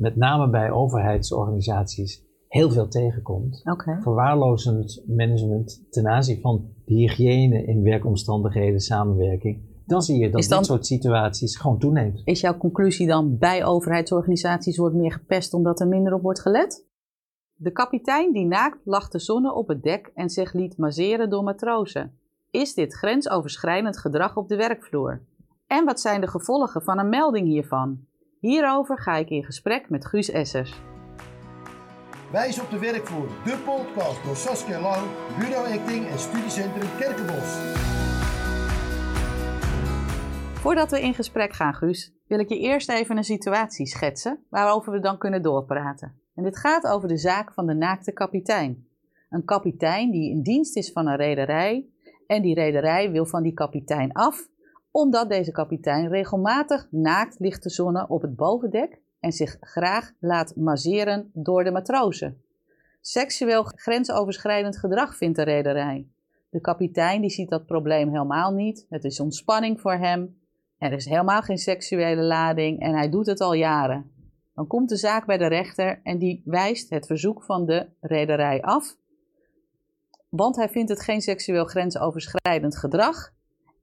met name bij overheidsorganisaties heel veel tegenkomt. Oké. Verwaarlozend management ten aanzien van de hygiëne in werkomstandigheden, samenwerking. Dan zie je dat dan- dit soort situaties gewoon toeneemt. Is jouw conclusie dan bij overheidsorganisaties wordt meer gepest omdat er minder op wordt gelet? De kapitein die naakt lag te zonnen op het dek en zich liet masseren door matrozen. Is dit grensoverschrijdend gedrag op de werkvloer? En wat zijn de gevolgen van een melding hiervan? Hierover ga ik in gesprek met Guus Essers. Wijs op de werkvloer, de podcast door Saskia Lang, Bureau Acting en Studiecentrum Kerkenbos. Voordat we in gesprek gaan, Guus, wil ik je eerst even een situatie schetsen waarover we dan kunnen doorpraten. En dit gaat over de zaak van de naakte kapitein. Een kapitein die in dienst is van een rederij en die rederij wil van die kapitein af, omdat deze kapitein regelmatig naakt ligt te zonnen op het bovendek en zich graag laat masseren door de matrozen. Seksueel grensoverschrijdend gedrag vindt de rederij. De kapitein die ziet dat probleem helemaal niet. Het is ontspanning voor hem. Er is helemaal geen seksuele lading en hij doet het al jaren. Dan komt de zaak bij de rechter en die wijst het verzoek van de rederij af. Want hij vindt het geen seksueel grensoverschrijdend gedrag.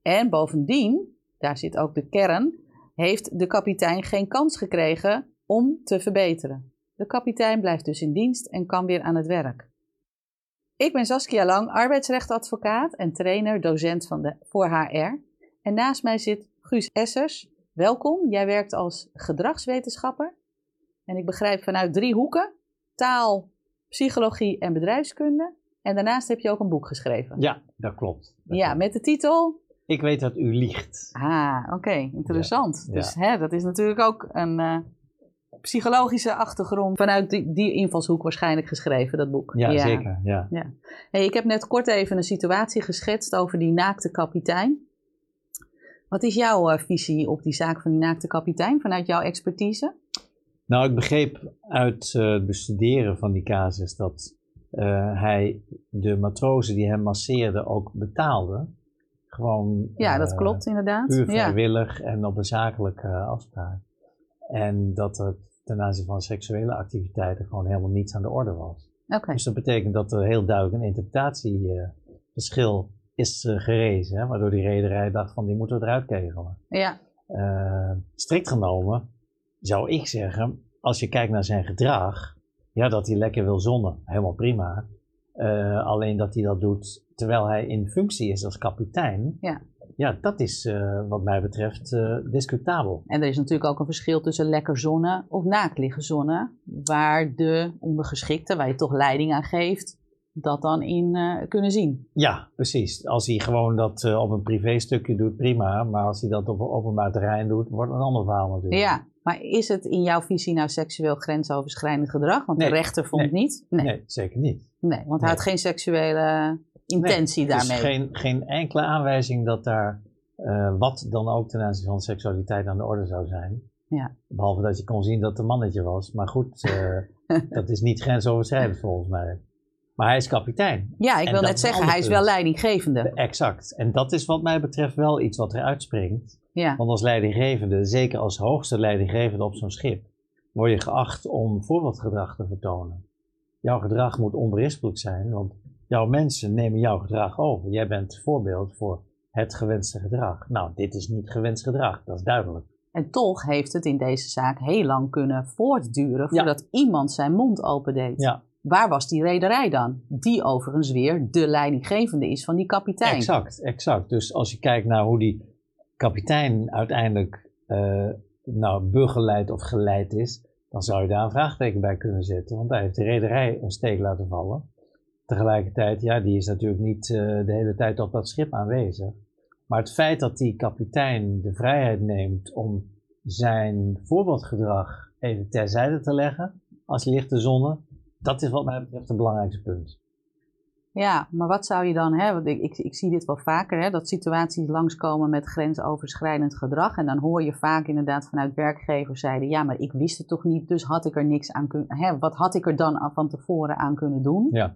En bovendien, daar zit ook de kern, heeft de kapitein geen kans gekregen om te verbeteren. De kapitein blijft dus in dienst en kan weer aan het werk. Ik ben Saskia Lang, arbeidsrechtadvocaat en trainer, docent van de, voor HR. En naast mij zit Guus Essers. Welkom, jij werkt als gedragswetenschapper. En ik begrijp vanuit drie hoeken: taal, psychologie en bedrijfskunde. En daarnaast heb je ook een boek geschreven. Ja, dat klopt. Dat Ja, klopt. met de titel. Ik weet dat u liegt. Ah, oké, interessant. Ja, Dus hè, dat is natuurlijk ook een eh, psychologische achtergrond vanuit die, die invalshoek waarschijnlijk geschreven, dat boek. Ja, zeker. Ja. Ja. Hey, ik heb net kort even een situatie geschetst over die naakte kapitein. Wat is jouw eh, visie op die zaak van die naakte kapitein vanuit jouw expertise? Nou, ik begreep uit eh, het bestuderen van die casus dat hij de matrozen die hem masseerden ook betaalde. Gewoon Ja, dat eh, klopt inderdaad. puur Ja. vrijwillig en op een zakelijke eh, afspraak. En dat er ten aanzien van seksuele activiteiten gewoon helemaal niets aan de orde was. Dus dat betekent dat er heel duidelijk een interpretatieverschil is eh, gerezen, hè, waardoor die rederij dacht van die moeten we eruit kegelen. ja. Eh, strikt genomen zou ik zeggen, als je kijkt naar zijn gedrag, ja, dat hij lekker wil zonnen, helemaal prima. Eh, alleen dat hij dat doet terwijl hij in functie is als kapitein, Ja. ja dat is eh, wat mij betreft eh, discutabel. En er is natuurlijk ook een verschil tussen lekker zonnen of naakt liggen zonnen, waar de ondergeschikte, waar je toch leiding aan geeft, dat dan in eh, kunnen zien. Ja, precies. Als hij gewoon dat op een privéstukje doet, prima. Maar als hij dat op een openbaar terrein doet, wordt het een ander verhaal natuurlijk. Ja, maar is het in jouw visie nou seksueel grensoverschrijdend gedrag? Want Nee. de rechter vond Nee. het niet. Nee, Nee, zeker niet. nee want hij had geen seksuele intentie Nee, daarmee. Dus geen, geen enkele aanwijzing dat daar eh, wat dan ook ten aanzien van seksualiteit aan de orde zou zijn. Ja. Behalve dat je kon zien dat het een mannetje was. Maar goed, eh, dat is niet grensoverschrijdend volgens mij. Maar hij is kapitein. Ja, ik En wil net is zeggen, hij is wel punt. leidinggevende. Exact. En dat is wat mij betreft wel iets wat eruit springt. Ja, Want als leidinggevende, zeker als hoogste leidinggevende op zo'n schip, word je geacht om voorbeeldgedrag te vertonen. Jouw gedrag moet onberispelijk zijn, want jouw mensen nemen jouw gedrag over. Jij bent voorbeeld voor het gewenste gedrag. Nou, dit is niet gewenst gedrag, dat is duidelijk. en toch heeft het in deze zaak heel lang kunnen voortduren Ja. voordat iemand zijn mond opendeed. Ja, Waar was die rederij dan? Die overigens weer de leidinggevende is van die kapitein. exact, exact. Dus als je kijkt naar hoe die kapitein uiteindelijk eh, nou, begeleid of geleid is, dan zou je daar een vraagteken bij kunnen zetten. Want daar heeft de rederij een steek laten vallen. Tegelijkertijd, ja, die is natuurlijk niet eh, de hele tijd op dat schip aanwezig. Maar het feit dat die kapitein de vrijheid neemt om zijn voorbeeldgedrag even terzijde te leggen, als hij ligt te zonnen, dat is wat mij betreft het belangrijkste punt. Ja, maar wat zou je dan hebben? Ik, ik, ik zie dit wel vaker, hè, dat situaties langskomen met grensoverschrijdend gedrag. En dan hoor je vaak inderdaad vanuit werkgevers zeiden, ja, maar ik wist het toch niet, dus had ik er niks aan kunnen, hè, wat had ik er dan van tevoren aan kunnen doen? Ja.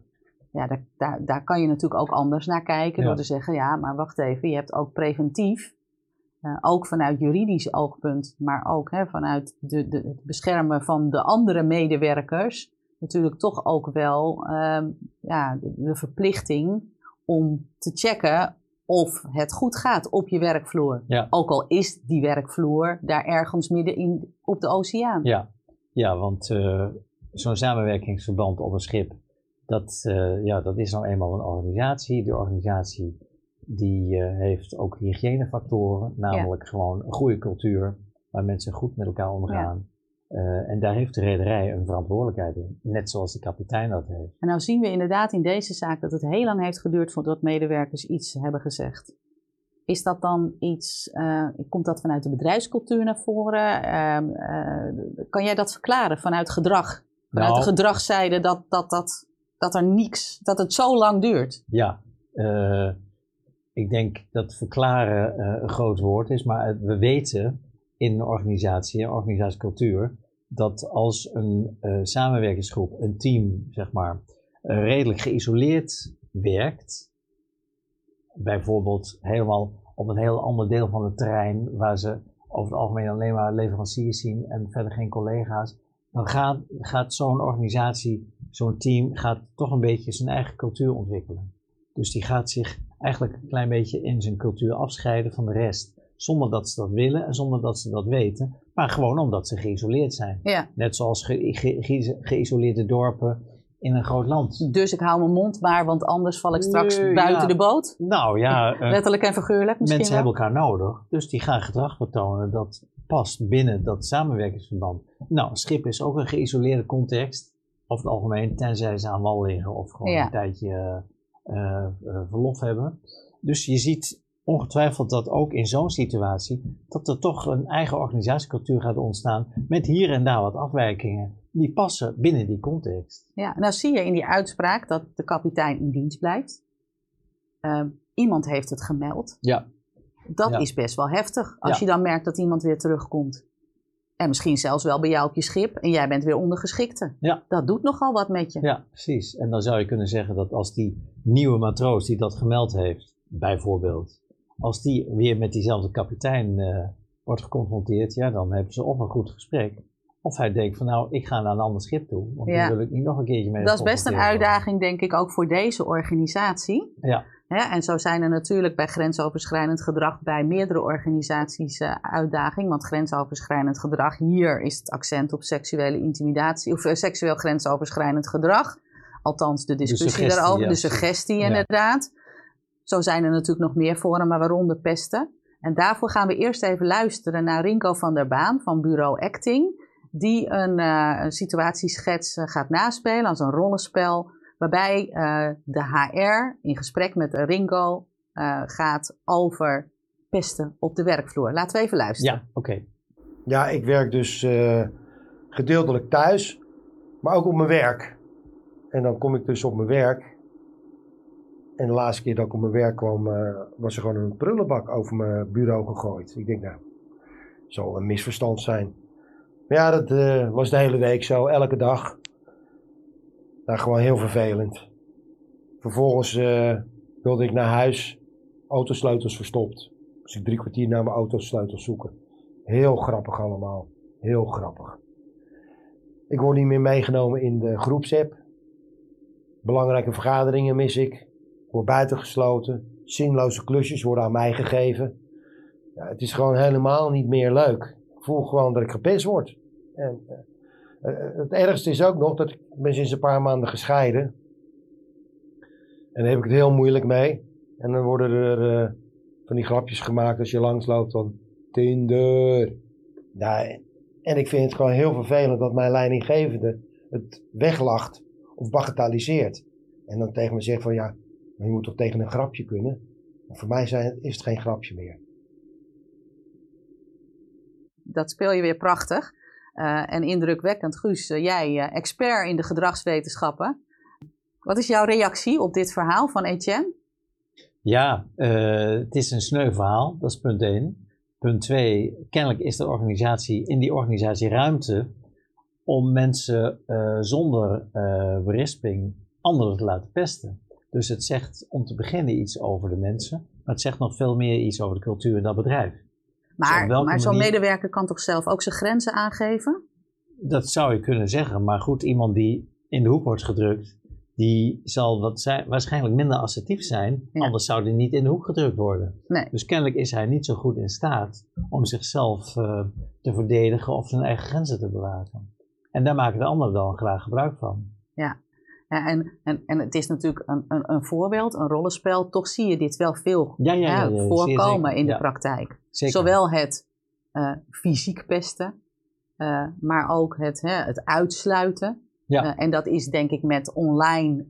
Ja, daar, daar, daar kan je natuurlijk ook anders naar kijken Ja. door te zeggen, ja, maar wacht even, je hebt ook preventief uh, ook vanuit juridisch oogpunt, maar ook hè, vanuit de, de, het beschermen van de andere medewerkers, natuurlijk toch ook wel uh, ja, de, de, verplichting om te checken of het goed gaat op je werkvloer. Ja. Ook al is die werkvloer daar ergens midden in op de oceaan. Ja, ja want uh, zo'n samenwerkingsverband op een schip, dat, uh, ja, dat is nou eenmaal een organisatie. De organisatie die uh, heeft ook hygiënefactoren, namelijk ja. gewoon een goede cultuur waar mensen goed met elkaar omgaan. Ja. Uh, en daar heeft de rederij een verantwoordelijkheid in, net zoals de kapitein dat heeft. En nou zien we inderdaad in deze zaak dat het heel lang heeft geduurd voordat medewerkers iets hebben gezegd. Is dat dan iets, uh, komt dat vanuit de bedrijfscultuur naar voren? kan jij dat verklaren vanuit gedrag? Vanuit nou, de gedragszijde dat, dat, dat, dat er niks, dat het zo lang duurt? Ja, ik denk dat verklaren uh, een groot woord is, maar we weten in een organisatie, een organisatiecultuur, dat als een uh, samenwerkingsgroep, een team, zeg maar, redelijk geïsoleerd werkt, bijvoorbeeld helemaal op een heel ander deel van het terrein, waar ze over het algemeen alleen maar leveranciers zien en verder geen collega's, dan gaat, gaat zo'n organisatie, zo'n team, gaat toch een beetje zijn eigen cultuur ontwikkelen. Dus die gaat zich eigenlijk een klein beetje in zijn cultuur afscheiden van de rest. Zonder dat ze dat willen en zonder dat ze dat weten. Maar gewoon omdat ze geïsoleerd zijn. Ja. Net zoals ge ge ge geïsoleerde dorpen in een groot land. Dus ik hou mijn mond maar, want anders val ik straks nee, buiten ja. de boot? Nou ja. Uh, Letterlijk en figuurlijk misschien Mensen wel. hebben elkaar nodig. Dus die gaan gedrag vertonen dat past binnen dat samenwerkingsverband. Nou, schip is ook een geïsoleerde context. Over het algemeen, tenzij ze aan wal liggen of gewoon Ja. een tijdje uh, uh, verlof hebben. Dus je ziet ongetwijfeld dat ook in zo'n situatie, dat er toch een eigen organisatiecultuur gaat ontstaan met hier en daar wat afwijkingen die passen binnen die context. Ja, nou zie je in die uitspraak dat de kapitein in dienst blijft. Uh, iemand heeft het gemeld. Ja. Dat Ja. is best wel heftig. Als Ja. je dan merkt dat iemand weer terugkomt. En misschien zelfs wel bij jou op je schip. En jij bent weer ondergeschikte. Ja. Dat doet nogal wat met je. Ja, precies. En dan zou je kunnen zeggen dat als die nieuwe matroos die dat gemeld heeft, bijvoorbeeld, als die weer met diezelfde kapitein uh, wordt geconfronteerd, ja, dan hebben ze of een goed gesprek, of hij denkt van nou, ik ga naar een ander schip toe, want Ja. die wil ik niet nog een keertje mee Dat is best een uitdaging, denk ik, ook voor deze organisatie. Ja. En zo zijn er natuurlijk bij grensoverschrijdend gedrag bij meerdere organisaties uh, uitdaging. Want grensoverschrijdend gedrag, hier is het accent op seksuele intimidatie of uh, seksueel grensoverschrijdend gedrag. Althans, de discussie suggestie, daarover, ja. de suggestie Ja. inderdaad. Zo zijn er natuurlijk nog meer vormen, maar waaronder pesten. En daarvoor gaan we eerst even luisteren naar Rinko van der Baan van Bureau Acting. Die een, uh, een situatieschets gaat naspelen als een rollenspel. Waarbij uh, de HR in gesprek met Ringo uh, gaat over pesten op de werkvloer. Laten we even luisteren. Ja, oké. Ja, ik werk dus eh, gedeeltelijk thuis, maar ook op mijn werk. En dan kom ik dus op mijn werk. En de laatste keer dat ik op mijn werk kwam, eh, was er gewoon een prullenbak over mijn bureau gegooid. Ik denk, nou, zal een misverstand zijn. Maar ja, dat eh, was de hele week zo, elke dag. Nou, gewoon heel vervelend. Vervolgens eh, wilde ik naar huis, autosleutels verstopt. Dus ik drie kwartier naar mijn autosleutels zoeken. Heel grappig allemaal. Heel grappig. Ik word niet meer meegenomen in de groepsapp. Belangrijke vergaderingen mis ik. Ik word buitengesloten. Zinloze klusjes worden aan mij gegeven. Ja, het is gewoon helemaal niet meer leuk. Ik voel gewoon dat ik gepest word. En, uh, het ergste is ook nog dat ik ben sinds een paar maanden gescheiden. En daar heb ik het heel moeilijk mee. En dan worden er uh, van die grapjes gemaakt als je langsloopt van Tinder. En ik vind het gewoon heel vervelend dat mijn leidinggevende het weglacht of bagatelliseert. En dan tegen me zegt van ja, maar je moet toch tegen een grapje kunnen. Maar voor mij is het geen grapje meer. Dat speel je weer prachtig uh, en indrukwekkend. Guus, uh, jij uh, expert in de gedragswetenschappen. Wat is jouw reactie op dit verhaal van Etienne? Ja, het is een sneu verhaal, dat is punt 1. Punt 2, kennelijk is de organisatie in die organisatie ruimte om mensen zonder berisping anderen te laten pesten. Dus het zegt om te beginnen iets over de mensen, maar het zegt nog veel meer iets over de cultuur in dat bedrijf. Maar, zo'n manier- medewerker kan toch zelf ook zijn grenzen aangeven? Dat zou je kunnen zeggen, maar goed, iemand die in de hoek wordt gedrukt, die zal wat zijn, waarschijnlijk minder assertief zijn, Ja. anders zou die niet in de hoek gedrukt worden. Nee. Dus kennelijk is hij niet zo goed in staat om zichzelf eh, te verdedigen of zijn eigen grenzen te bewaken. En daar maken de anderen dan graag gebruik van. Ja, en, en, en het is natuurlijk een, een, een voorbeeld, een rollenspel. Toch zie je dit wel veel Ja, ja, ja, voorkomen in de praktijk. Zeker. Zowel het eh, fysiek pesten, eh, maar ook het, hè, het uitsluiten. Ja. Eh, en dat is denk ik met online,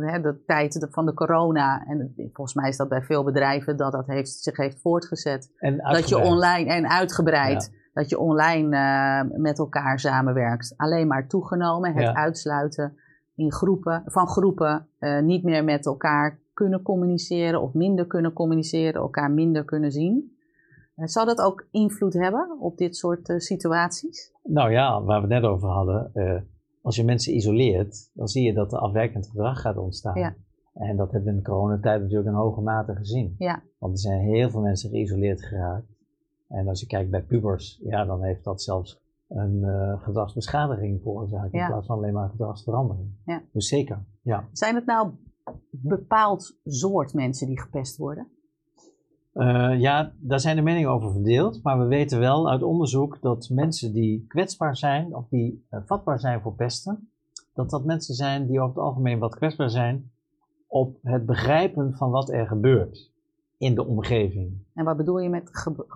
hè, de tijd van de corona. En volgens mij is dat bij veel bedrijven dat dat heeft, zich heeft voortgezet. Dat je online en uitgebreid, dat je online met elkaar samenwerkt. Alleen maar toegenomen, het Ja. uitsluiten in groepen, van groepen, eh, niet meer met elkaar kunnen communiceren of minder kunnen communiceren, elkaar minder kunnen zien. Eh, zou dat ook invloed hebben op dit soort eh, situaties? Nou ja, waar we het net over hadden. als je mensen isoleert, dan zie je dat er afwijkend gedrag gaat ontstaan. Ja. En dat hebben we in de coronatijd natuurlijk in hoge mate gezien. Ja, Want er zijn heel veel mensen geïsoleerd geraakt. En als je kijkt bij pubers, ja, dan heeft dat zelfs een eh, gedragsbeschadiging veroorzaakt in Ja. plaats van alleen maar gedragsverandering. Ja. Dus zeker, ja. zijn het nou bepaald soort mensen die gepest worden? Eh, ja, daar zijn de meningen over verdeeld. Maar we weten wel uit onderzoek dat mensen die kwetsbaar zijn of die eh, vatbaar zijn voor pesten, dat dat mensen zijn die over het algemeen wat kwetsbaar zijn op het begrijpen van wat er gebeurt in de omgeving. En wat bedoel je met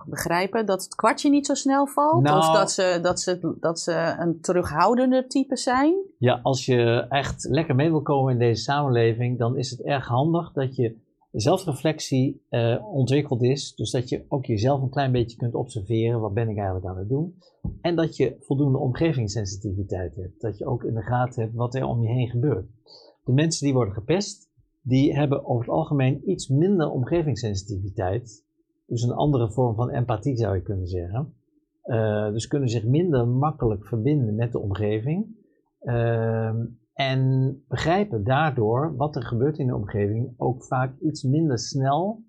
begrijpen? Dat het kwartje niet zo snel valt? Nou- of dat ze, dat, ze, dat ze een terughoudende type zijn? Ja, als je echt lekker mee wil komen in deze samenleving, dan is het erg handig dat je zelfreflectie eh, ontwikkeld is. Dus dat je ook jezelf een klein beetje kunt observeren. Wat ben ik eigenlijk aan het doen? En dat je voldoende omgevingssensitiviteit hebt. Dat je ook in de gaten hebt wat er om je heen gebeurt. De mensen die worden gepest, die hebben over het algemeen iets minder omgevingssensitiviteit. Dus een andere vorm van empathie zou je kunnen zeggen. Eh, dus kunnen zich minder makkelijk verbinden met de omgeving. Ehm, en begrijpen daardoor wat er gebeurt in de omgeving ook vaak iets minder snel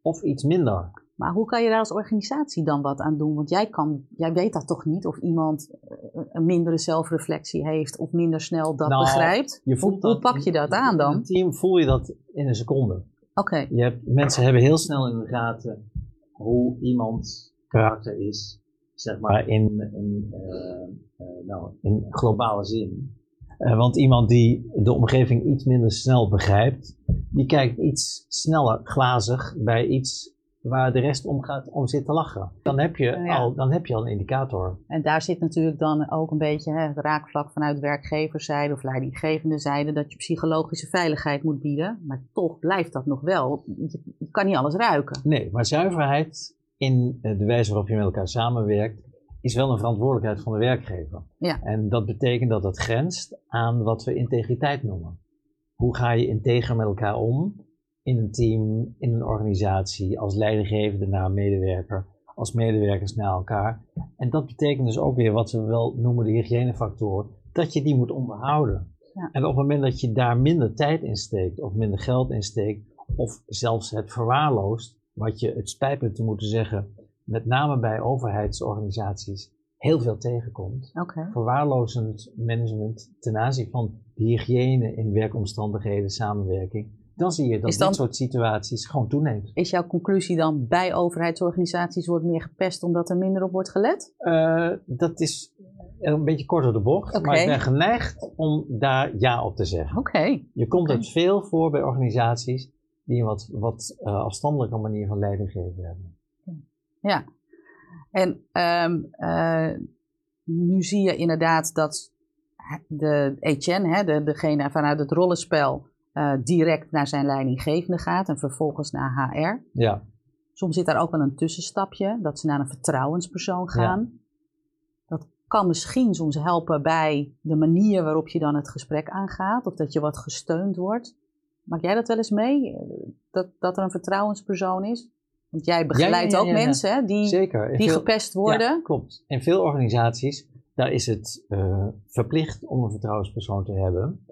of iets minder. Maar hoe kan je daar als organisatie dan wat aan doen? Want jij, kan, jij weet dat toch niet of iemand eh, een mindere zelfreflectie heeft of minder snel dat Nou, begrijpt? Je Hoe, voelt hoe pak je dat aan In dan? een team voel je dat in een seconde. Oké, Je hebt, mensen hebben heel snel in de gaten hoe iemands karakter is, zeg maar in, in, eh, eh, nou, in globale zin. Want iemand die de omgeving iets minder snel begrijpt, die kijkt iets sneller glazig bij iets waar de rest om, gaat, om zit te lachen. Dan heb je, Ja. al, dan heb je al een indicator. en daar zit natuurlijk dan ook een beetje hè, het raakvlak vanuit werkgeverszijde of leidinggevende zijde dat je psychologische veiligheid moet bieden. Maar toch blijft dat nog wel. Je, je kan niet alles ruiken. Nee, maar zuiverheid in eh, de wijze waarop je met elkaar samenwerkt, is wel een verantwoordelijkheid van de werkgever. Ja. En dat betekent dat het grenst aan wat we integriteit noemen. Hoe ga je integer met elkaar om in een team, in een organisatie, als leidinggevende naar een medewerker, als medewerkers naar elkaar. En dat betekent dus ook weer wat we wel noemen de hygiënefactoren, dat je die moet onderhouden. Ja. En op het moment dat je daar minder tijd in steekt, of minder geld in steekt, of zelfs het verwaarloost, wat je, het spijt me te moeten zeggen, met name bij overheidsorganisaties heel veel tegenkomt. Oké. Verwaarlozend management ten aanzien van de hygiëne in werkomstandigheden, samenwerking. Dan zie je dat Is dan- dit soort situaties gewoon toeneemt. Is jouw conclusie dan bij overheidsorganisaties wordt meer gepest omdat er minder op wordt gelet? Eh, dat is een beetje kort door de bocht, maar ik ben geneigd om daar ja op te zeggen. Oké. Je komt Oké. het veel voor bij organisaties die een wat, wat eh, afstandelijke manier van leiding geven hebben. Ja. En ehm, eh, nu zie je inderdaad dat de Etienne, hè, de, degene vanuit het rollenspel, eh, direct naar zijn leidinggevende gaat en vervolgens naar HR. Ja, Soms zit daar ook wel een tussenstapje, dat ze naar een vertrouwenspersoon gaan. Dat kan misschien soms helpen bij de manier waarop je dan het gesprek aangaat, of dat je wat gesteund wordt. Maak jij dat wel eens mee, eh, dat, dat er een vertrouwenspersoon is? Want jij begeleidt ja, ook ja, ja. mensen hè, die, zeker. Die veel- gepest worden. Ja, klopt. In veel organisaties, daar is het eh, verplicht om een vertrouwenspersoon te hebben.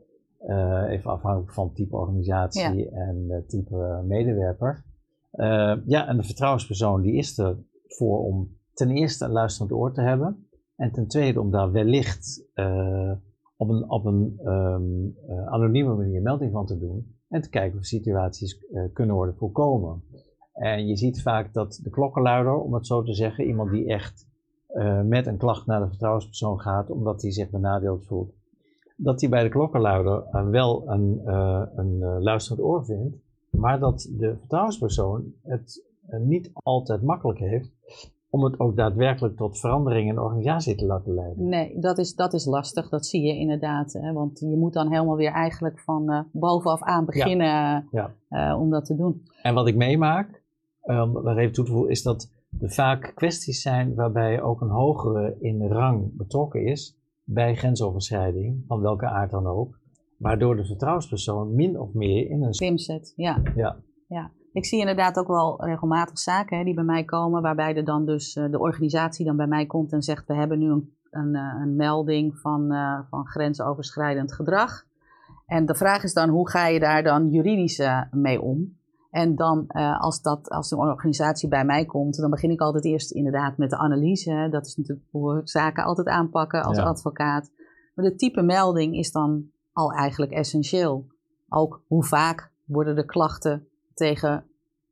Eh, even afhankelijk van type organisatie en eh, type medewerker. Eh, ja, en de vertrouwenspersoon die is er voor om ten eerste een luisterend oor te hebben. En ten tweede om daar wellicht uh, op een, op een um, uh, anonieme manier melding van te doen. En te kijken of situaties kunnen worden voorkomen. En je ziet vaak dat de klokkenluider, om het zo te zeggen, iemand die echt met een klacht naar de vertrouwenspersoon gaat, omdat hij zich benadeeld voelt, dat hij bij de klokkenluider wel een, een luisterend oor vindt, maar dat de vertrouwenspersoon het niet altijd makkelijk heeft om het ook daadwerkelijk tot verandering in de organisatie te laten leiden. Nee, dat is, dat is lastig. Dat zie je inderdaad. Hè? Want je moet dan helemaal weer eigenlijk van uh, bovenaf aan beginnen ja. Ja. Uh, om dat te doen. En wat ik meemaak, um, daar even toe te voegen, is dat er vaak kwesties zijn waarbij ook een hogere in rang betrokken is bij grensoverschrijding, van welke aard dan ook. Waardoor de vertrouwenspersoon min of meer in een... Slim zet, ja. ja. ja. Ik zie inderdaad ook wel regelmatig zaken hè, die bij mij komen, waarbij er dan dus uh, de organisatie dan bij mij komt en zegt: We hebben nu een, een, uh, een melding van, uh, van grensoverschrijdend gedrag. En de vraag is dan: hoe ga je daar dan juridisch mee om? En dan als, dat, als de organisatie bij mij komt, dan begin ik altijd eerst inderdaad met de analyse. Dat is natuurlijk hoe we zaken altijd aanpakken als ja. advocaat. Maar de type melding is dan al eigenlijk essentieel. Ook hoe vaak worden de klachten tegen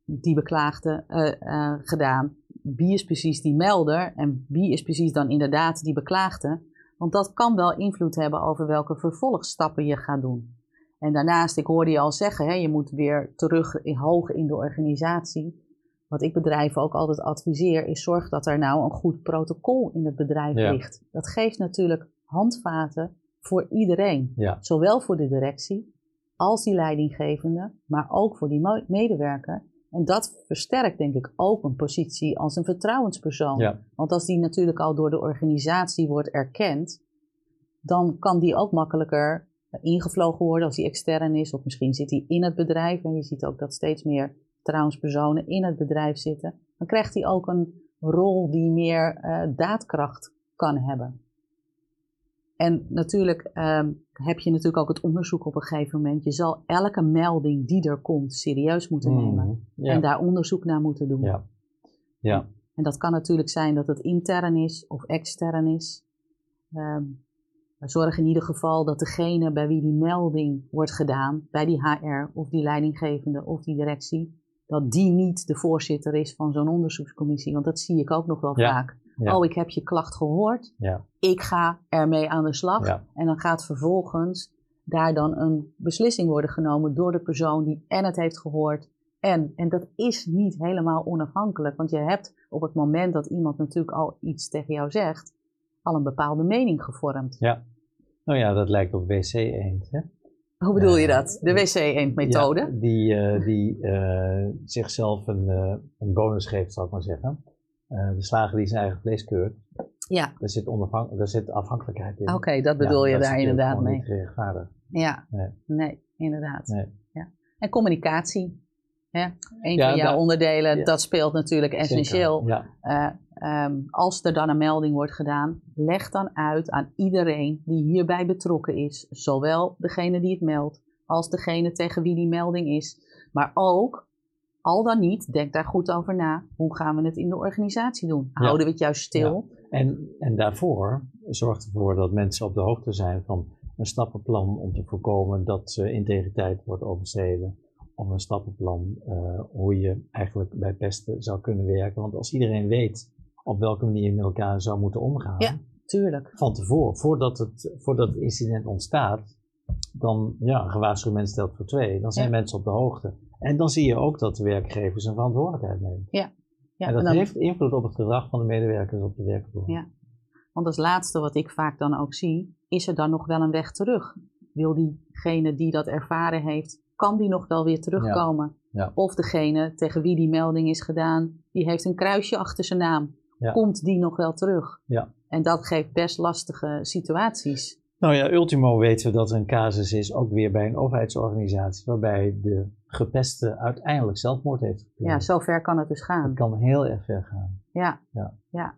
die beklaagde uh, uh, gedaan. Wie is precies die melder en wie is precies dan inderdaad die beklaagde? Want dat kan wel invloed hebben over welke vervolgstappen je gaat doen. En daarnaast, ik hoorde je al zeggen, hè, je moet weer terug in, hoog in de organisatie. Wat ik bedrijven ook altijd adviseer, is zorg dat er nou een goed protocol in het bedrijf ja. ligt. Dat geeft natuurlijk handvaten voor iedereen. Ja. Zowel voor de directie als die leidinggevende, maar ook voor die medewerker. En dat versterkt denk ik ook een positie als een vertrouwenspersoon. Ja. Want als die natuurlijk al door de organisatie wordt erkend, dan kan die ook makkelijker ingevlogen worden als die extern is. Of misschien zit hij in het bedrijf. En je ziet ook dat steeds meer vertrouwenspersonen in het bedrijf zitten. Dan krijgt hij ook een rol die meer uh, daadkracht kan hebben. En natuurlijk um, heb je natuurlijk ook het onderzoek op een gegeven moment. Je zal elke melding die er komt serieus moeten nemen. Mm, ja. En daar onderzoek naar moeten doen. Ja. ja. En dat kan natuurlijk zijn dat het intern is of extern is. Um, zorg in ieder geval dat degene bij wie die melding wordt gedaan, bij die HR of die leidinggevende of die directie, dat die niet de voorzitter is van zo'n onderzoekscommissie. Want dat zie ik ook nog wel Ja. vaak. Ja. Oh, ik heb je klacht gehoord. Ja. Ik ga ermee aan de slag. En dan gaat vervolgens daar dan een beslissing worden genomen door de persoon die en het heeft gehoord. En, en dat is niet helemaal onafhankelijk. Want je hebt op het moment dat iemand natuurlijk al iets tegen jou zegt, al een bepaalde mening gevormd. Ja. Nou ja, dat lijkt op WC-eend. Hoe bedoel je Ja. dat? De wc-eend-methode? Ja, die eh, die eh, zichzelf een, eh, een bonus geeft, zal ik maar zeggen. Eh, de slager die zijn eigen vlees keurt, Ja, daar zit, daar zit afhankelijkheid in. oké, dat bedoel Ja, je dat daar inderdaad mee. niet. Ja, Nee. nee, inderdaad. Nee. Ja. En communicatie. Hè? Een Ja, van jouw onderdelen, ja. dat speelt natuurlijk essentieel. Ja, Eh, ehm, als er dan een melding wordt gedaan, leg dan uit aan iedereen die hierbij betrokken is. Zowel degene die het meldt, als degene tegen wie die melding is. Maar ook, al dan niet, denk daar goed over na. Hoe gaan we het in de organisatie doen? Houden we het juist stil? En, en daarvoor zorgt ervoor dat mensen op de hoogte zijn van een stappenplan om te voorkomen dat integriteit wordt overschreden. Of een stappenplan eh, hoe je eigenlijk bij pesten zou kunnen werken. Want als iedereen weet op welke manier je met elkaar zou moeten omgaan, Ja. Tuurlijk. van tevoren, voordat het, voordat het incident ontstaat, dan ja, een gewaarschuwd mens stelt voor twee. Dan zijn Ja. mensen op de hoogte. En dan zie je ook dat de werkgever zijn verantwoordelijkheid neemt. Ja, en dat en dan- heeft invloed op het gedrag van de medewerkers op de werkvloer. Ja. Want als laatste wat ik vaak dan ook zie, is er dan nog wel een weg terug? Wil diegene die dat ervaren heeft, kan die nog wel weer terugkomen? Ja. Of degene tegen wie die melding is gedaan, die heeft een kruisje achter zijn naam. Ja. Komt die nog wel terug? Ja. En dat geeft best lastige situaties. Nou ja, ultimo weten we dat er een casus is, ook weer bij een overheidsorganisatie, waarbij de gepeste uiteindelijk zelfmoord heeft gepleegd. Ja, zover kan het dus gaan. kan heel erg ver gaan. Ja, Ja. ja.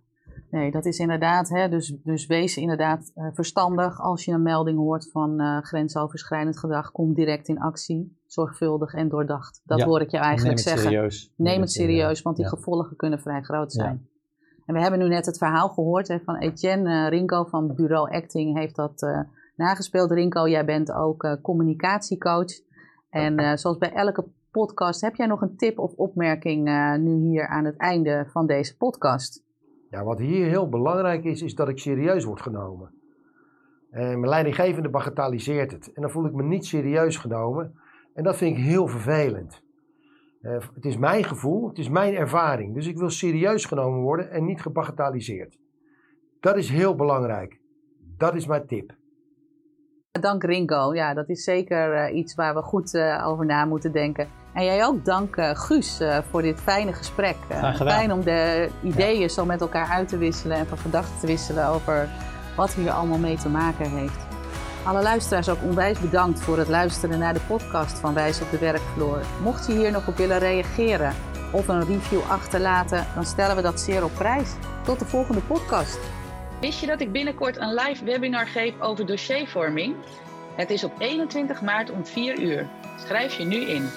Nee, dat is inderdaad, hè, dus, dus wees inderdaad eh, verstandig als je een melding hoort van eh, grensoverschrijdend gedrag. Kom direct in actie. zorgvuldig en doordacht. Dat Ja, hoor ik je eigenlijk Neem het zeggen. serieus. Neem het serieus, want die Ja. gevolgen kunnen vrij groot Ja. zijn. En we hebben nu net het verhaal gehoord hè, van Etienne eh, Rinko van Bureau Acting heeft dat nagespeeld. Rinko, jij bent ook communicatiecoach. En zoals bij elke podcast, heb jij nog een tip of opmerking nu hier aan het einde van deze podcast? Ja, wat hier heel belangrijk is, is dat ik serieus word genomen. En mijn leidinggevende bagatelliseert het. En dan voel ik me niet serieus genomen. En dat vind ik heel vervelend. Eh, het is mijn gevoel, het is mijn ervaring. Dus ik wil serieus genomen worden en niet gebagatelliseerd. Dat is heel belangrijk. Dat is mijn tip. Dank Ringo. Ja, dat is zeker eh, iets waar we goed eh, over na moeten denken. En jij ook dank eh, Guus eh, voor dit fijne gesprek. Eh, Graag gedaan. fijn om de ideeën zo met elkaar uit te wisselen en van gedachten te wisselen over wat hier allemaal mee te maken heeft. Alle luisteraars ook onwijs bedankt voor het luisteren naar de podcast van Wijs op de Werkvloer. Mocht je hier nog op willen reageren of een review achterlaten, dan stellen we dat zeer op prijs. Tot de volgende podcast. Wist je dat ik binnenkort een live webinar geef over dossiervorming? Het is op 21 maart om 4 uur. Schrijf je nu in.